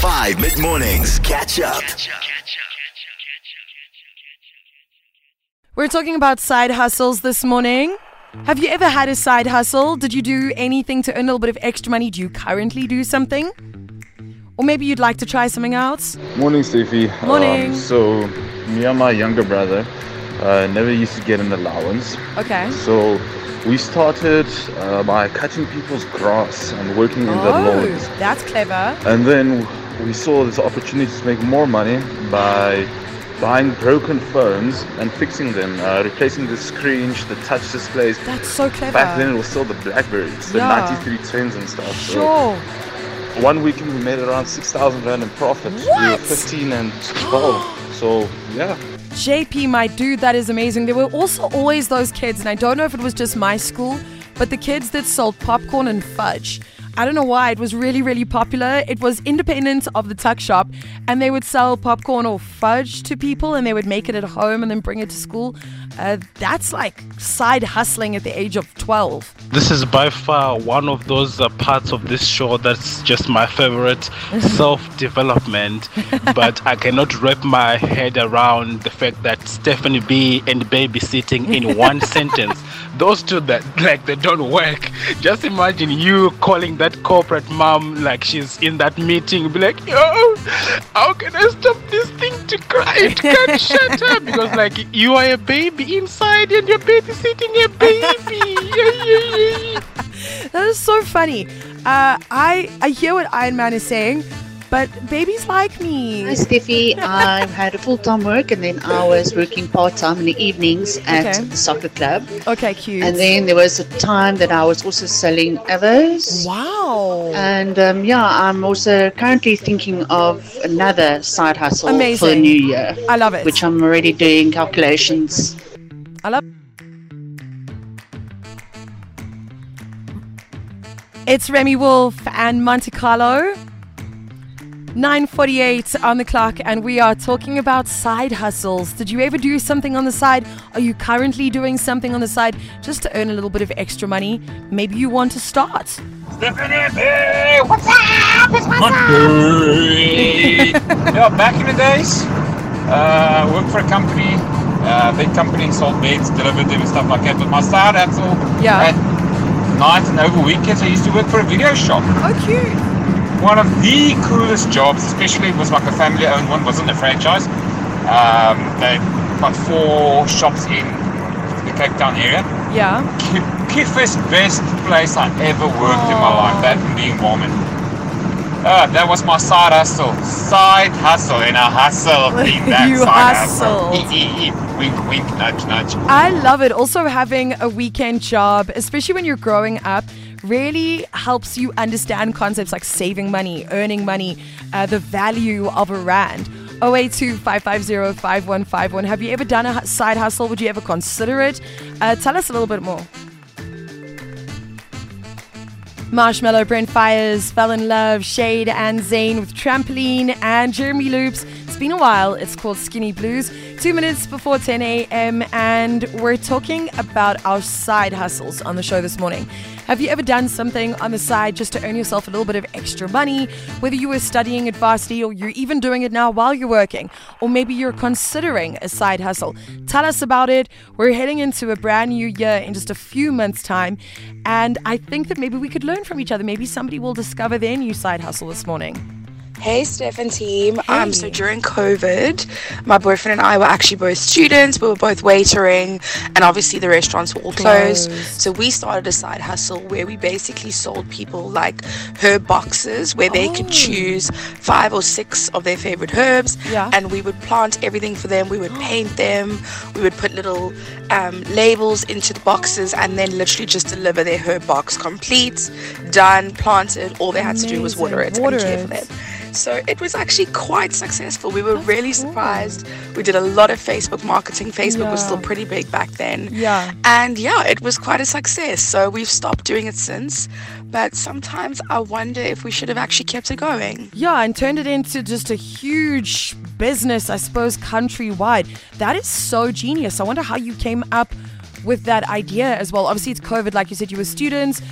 5 mid mornings. Catch up. We're talking about side hustles this morning. Have you ever had a side hustle? Did you do anything to earn a little bit of extra money? Do you currently do something? Or maybe you'd like to try something else? Morning, Steffi. Morning. Um, so, me and my younger brother uh, never used to get an allowance. Okay. So, we started uh, by cutting people's grass and working in the Oh, lawns. that's clever. And then we saw this opportunity to make more money by buying broken phones and fixing them, uh, replacing the screens, the touch displays. That's so clever. Back then, it was still the Blackberries, the Yeah. 9310s and stuff. So Sure. one weekend we made around 6,000 Rand in profit. We were What? 15 and 12. so, yeah. JP, my dude, that is amazing. There were also always those kids, and I don't know if it was just my school, but the kids that sold popcorn and fudge. I don't know why. It was really, really popular. It was independent of the tuck shop, and they would sell popcorn or fudge to people, and they would make it at home and then bring it to school. Uh, that's like side hustling at the age of 12. This is by far one of those uh, parts of this show that's just my favorite self development. but I cannot wrap my head around the fact that Stephanie Be and babysitting in one sentence. Those two that like they don't work. Just imagine you calling that corporate mom like she's in that meeting, be like, yo, how can I stop this thing to cry? It can't shut up because like you are a baby inside and you're babysitting a baby. That is so funny. Uh, I I hear what Iron Man is saying, but babies like me. Hi, Steffi. I've had a full time work and then I was working part time in the evenings at Okay. the soccer club. Okay, cute. And then there was a time that I was also selling Avos. wow. And um, yeah, I'm also currently thinking of another side hustle for the new year, I love it. which I'm already doing calculations. I love. It's Remi Wolf and Monte Carlo. 9:48 on the clock, and we are talking about side hustles. Did you ever do something on the side? Are you currently doing something on the side just to earn a little bit of extra money? Maybe you want to start. Definitely. What's up? Yeah, back in the days, uh, I worked for a company, uh, big company, sold beds, delivered them and stuff like that. But my side hustle Yeah. at night and over weekends, I used to work for a video shop. Oh, cute. One of the coolest jobs, especially it was like a family-owned one, wasn't a franchise. Um, they got four shops in the Cape Town area. Yeah. Kiffest best place I ever worked in my life, that being Mormon. Uh, that was my side hustle. Side hustle and a hustle. You hustle. E, e, e. Wink, wink, nudge, nudge. I love it. Also, having a weekend job, especially when you're growing up, really helps you understand concepts like saving money, earning money, uh, the value of a rand. 082 550 5151. Have you ever done a side hustle? Would you ever consider it? Uh, tell us a little bit more. Marshmello, Brent Faiyaz, Fell in Love, Shaed, and Zayn with Trampoline and Jeremy Loops. Been a while. It's called Skinny Blues. Two minutes before 10 a.m. And we're talking about our side hustles on the show this morning. Have you ever done something on the side just to earn yourself a little bit of extra money? Whether you were studying at varsity or you're even doing it now while you're working, or maybe you're considering a side hustle. Tell us about it. We're heading into a brand new year in just a few months' time. And I think that maybe we could learn from each other. Maybe somebody will discover their new side hustle this morning. Hey, Steph and team. Um, so during COVID, my boyfriend and I were actually both students. We were both waitering, and obviously the restaurants were all closed. Closed. So we started a side hustle where we basically sold people like herb boxes where they could Oh. choose five or six of their favorite herbs, Yeah. and we would plant everything for them. We would paint them. We would put little um, labels into the boxes, and then literally just deliver their herb box complete, done, planted. All they had to do was water it Amazing. Water and care it. for them. So it was actually quite successful. We were That's really cool. surprised. We did a lot of Facebook marketing. Facebook was still pretty big back then. Yeah. And yeah, it was quite a success. So we've stopped doing it since. But sometimes I wonder if we should have actually kept it going. Yeah, and turned it into just a huge business, I suppose, countrywide. That is so genius. I wonder how you came up with that idea as well. Obviously, it's COVID, like you said, you were students.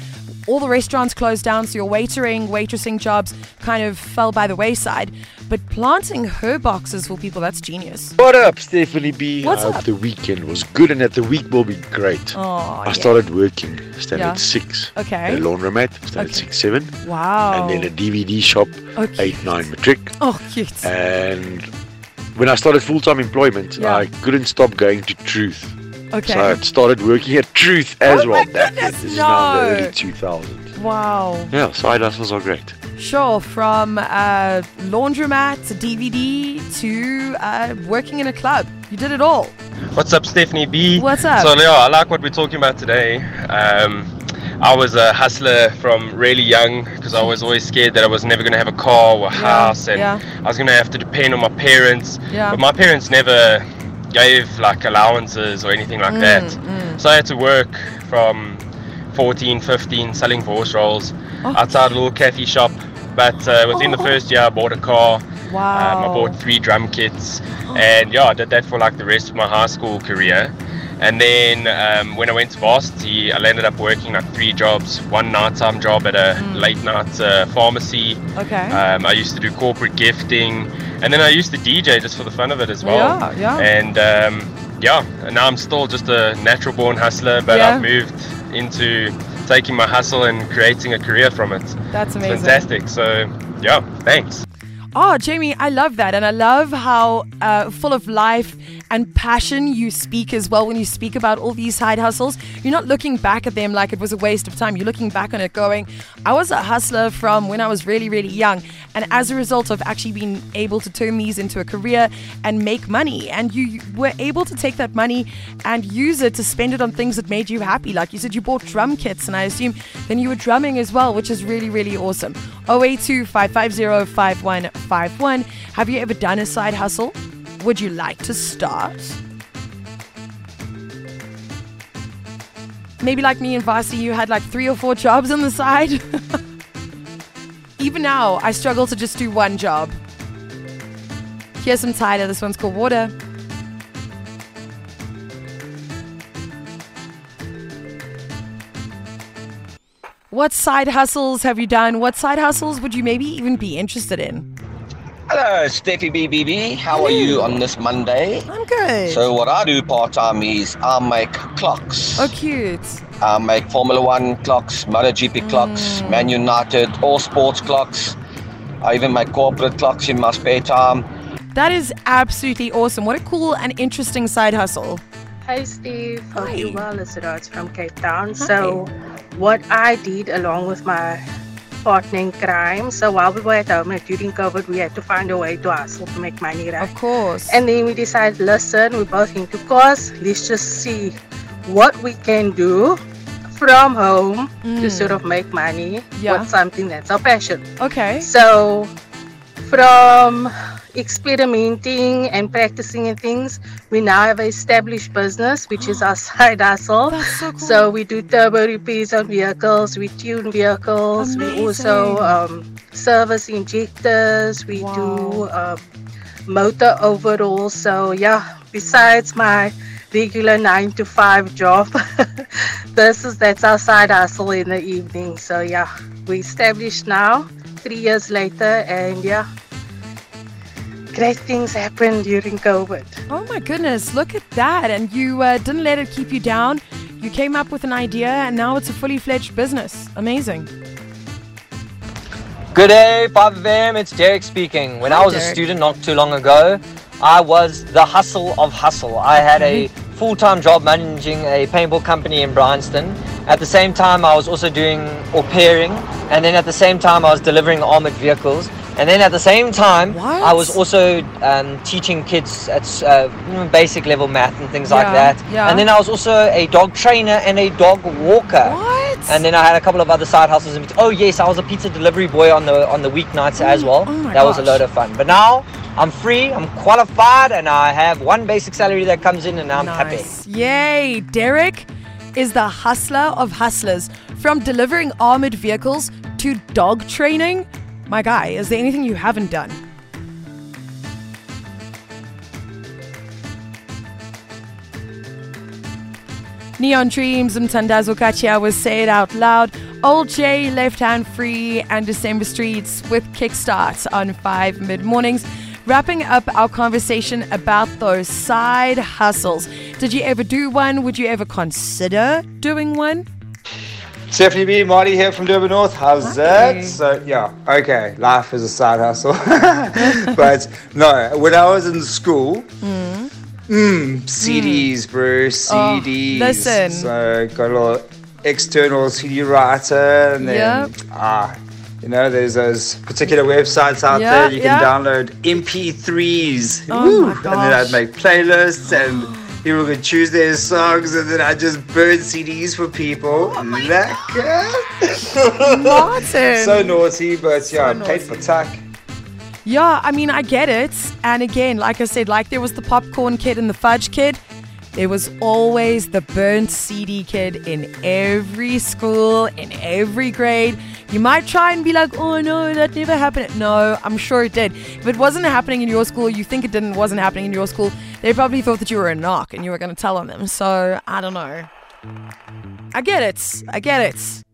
All the restaurants closed down, so your waitering, waitressing jobs kind of fell by the wayside. But planting her boxes for people, that's genius. What up, Stephanie Be? What's I hope up? the weekend was good and that the week will be great. Oh, I yeah. started working, started Yeah. at 6. Okay. A laundromat, started Okay. 6, 7. Wow. And then a DVD shop, Okay. 8, 9 matric. Oh, cute. And when I started full time employment, Yeah. I couldn't stop going to Truth. Okay. So I started working at Truth as Oh well. my That goodness, this is now the early 2000s. Wow. Yeah, side hustles are great. Sure, from uh, laundromat to DVD to uh, working in a club. You did it all. What's up, Stephanie Be? What's up? So, yeah, I like what we're talking about today. Um, I was a hustler from really young because I was always scared that I was never going to have a car or a house and yeah. I was going to have to depend on my parents. Yeah. But my parents never gave like allowances or anything like Mm, that. So I had to work from 14, 15 selling horse rolls Oh. outside a little cafe shop. But uh, within the Oh. first year, I bought a car. Wow. Um, I bought three drum kits, and yeah, I did that for like the rest of my high school career. And then um, when I went to varsity, I ended up working like three jobs. One nighttime job at a Mm. late night uh, pharmacy. Okay. Um, I used to do corporate gifting, and then I used to DJ just for the fun of it as well. Yeah, yeah. And um, yeah, and now I'm still just a natural born hustler, but Yeah. I've moved into taking my hustle and creating a career from it. That's It's amazing. fantastic. So yeah, thanks. Oh, Jamie, I love that. And I love how uh, full of life and passion you speak as well when you speak about all these side hustles. You're not looking back at them like it was a waste of time. You're looking back on it going, I was a hustler from when I was really, really young. And as a result of actually being able to turn these into a career and make money, and you were able to take that money and use it to spend it on things that made you happy. Like you said, you bought drum kits, and I assume then you were drumming as well, which is really, really awesome. 082 550 5151. Have you ever done a side hustle? Would you like to start? Maybe like me in varsity, you had like three or four jobs on the side. Even now, I struggle to just do one job. Here's some Tyla. This one's called Water. What side hustles have you done? What side hustles would you maybe even be interested in? Hello, Steffi BBB. How are you on this Monday? I'm good. So, what I do part time is I make clocks. oh, cute. I make Formula One clocks, MotoGP clocks, Mm. Man United, all sports clocks. I even make corporate clocks in my spare time. That is absolutely awesome. What a cool and interesting side hustle. Hi, Steve. Hi. Hope Hi. you well. It's Raj from Cape Town. So, what I did along with my partner in crime, so while we were at home and during COVID, we had to find a way to hustle to make money, right? Of course. And then we decided, listen, we're both into cars. Let's just see what we can do from home to Mm. sort of make money Yeah. with something that's our passion. Okay. So, from experimenting and practicing and things, we now have an established business, which is our side hustle. So cool. So we do turbo repairs on vehicles, we tune vehicles, we also um, service injectors, we do um, motor overhauls. So yeah, besides my regular nine to five job, this is that's our side hustle in the evening. So yeah, we established now, three years later, and yeah. Great things happened during COVID. Oh my goodness, look at that. And you uh, didn't let it keep you down. You came up with an idea and now it's a fully fledged business. Amazing. Good day, 5 AM. It's Derek speaking. When Hi, I was a student not too long ago, I was the hustle of hustle. I had a full time job managing a paintball company in Bryanston. At the same time, I was also doing au pairing, and then at the same time, I was delivering armored vehicles. And then at the same time, I was also um, teaching kids at uh, basic level math and things like that. yeah. And then I was also a dog trainer and a dog walker. What? And then I had a couple of other side hustles. In between. Oh yes, I was a pizza delivery boy on the on the weeknights as well. oh my that was a gosh. load of fun. But now I'm free, I'm qualified, and I have one basic salary that comes in, and I'm happy. Nice. Yay. Derek is the hustler of hustlers. From delivering armored vehicles to dog training. My guy, is there anything you haven't done? Neon Dreams, Mthandazo Gatya was Say It Out Loud alt-J, Left Hand Free, and December Streets with Kickstart on 5 mid mornings. Wrapping up our conversation about those side hustles. Did you ever do one? Would you ever consider doing one? Stephanie Be, Marty here from Durban North. How's that? So yeah, okay. Life is a side hustle, but no. When I was in school, Mm. mm, CDs, bro, CDs. listen. So got a little external CD writer, and then Yep. ah, you know, there's those particular websites out Yeah, there you can yeah. download MP3s. Oh Woo. And then. I'd make playlists and. People could choose their songs, and then I just burn CDs for people. Oh Lekker. Martin. so naughty, but yeah, paid for tuck. Yeah, I mean, I get it. And again, like I said, like there was the popcorn kid and the fudge kid, there was always the burnt CD kid in every school, in every grade. You might try and be like, oh no, that never happened. No, I'm sure it did. If it wasn't happening in your school, you think it didn't, wasn't happening in your school, they probably thought that you were a knock and you were going to tell on them. So I don't know. I get it. I get it.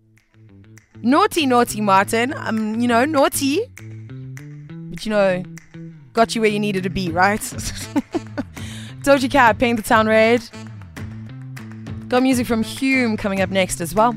Naughty, naughty, Martin. Um, you know, naughty but you know, got you where you needed to be, right? Doja Cat, Paint the Town Red. Got music from Hume coming up next as well.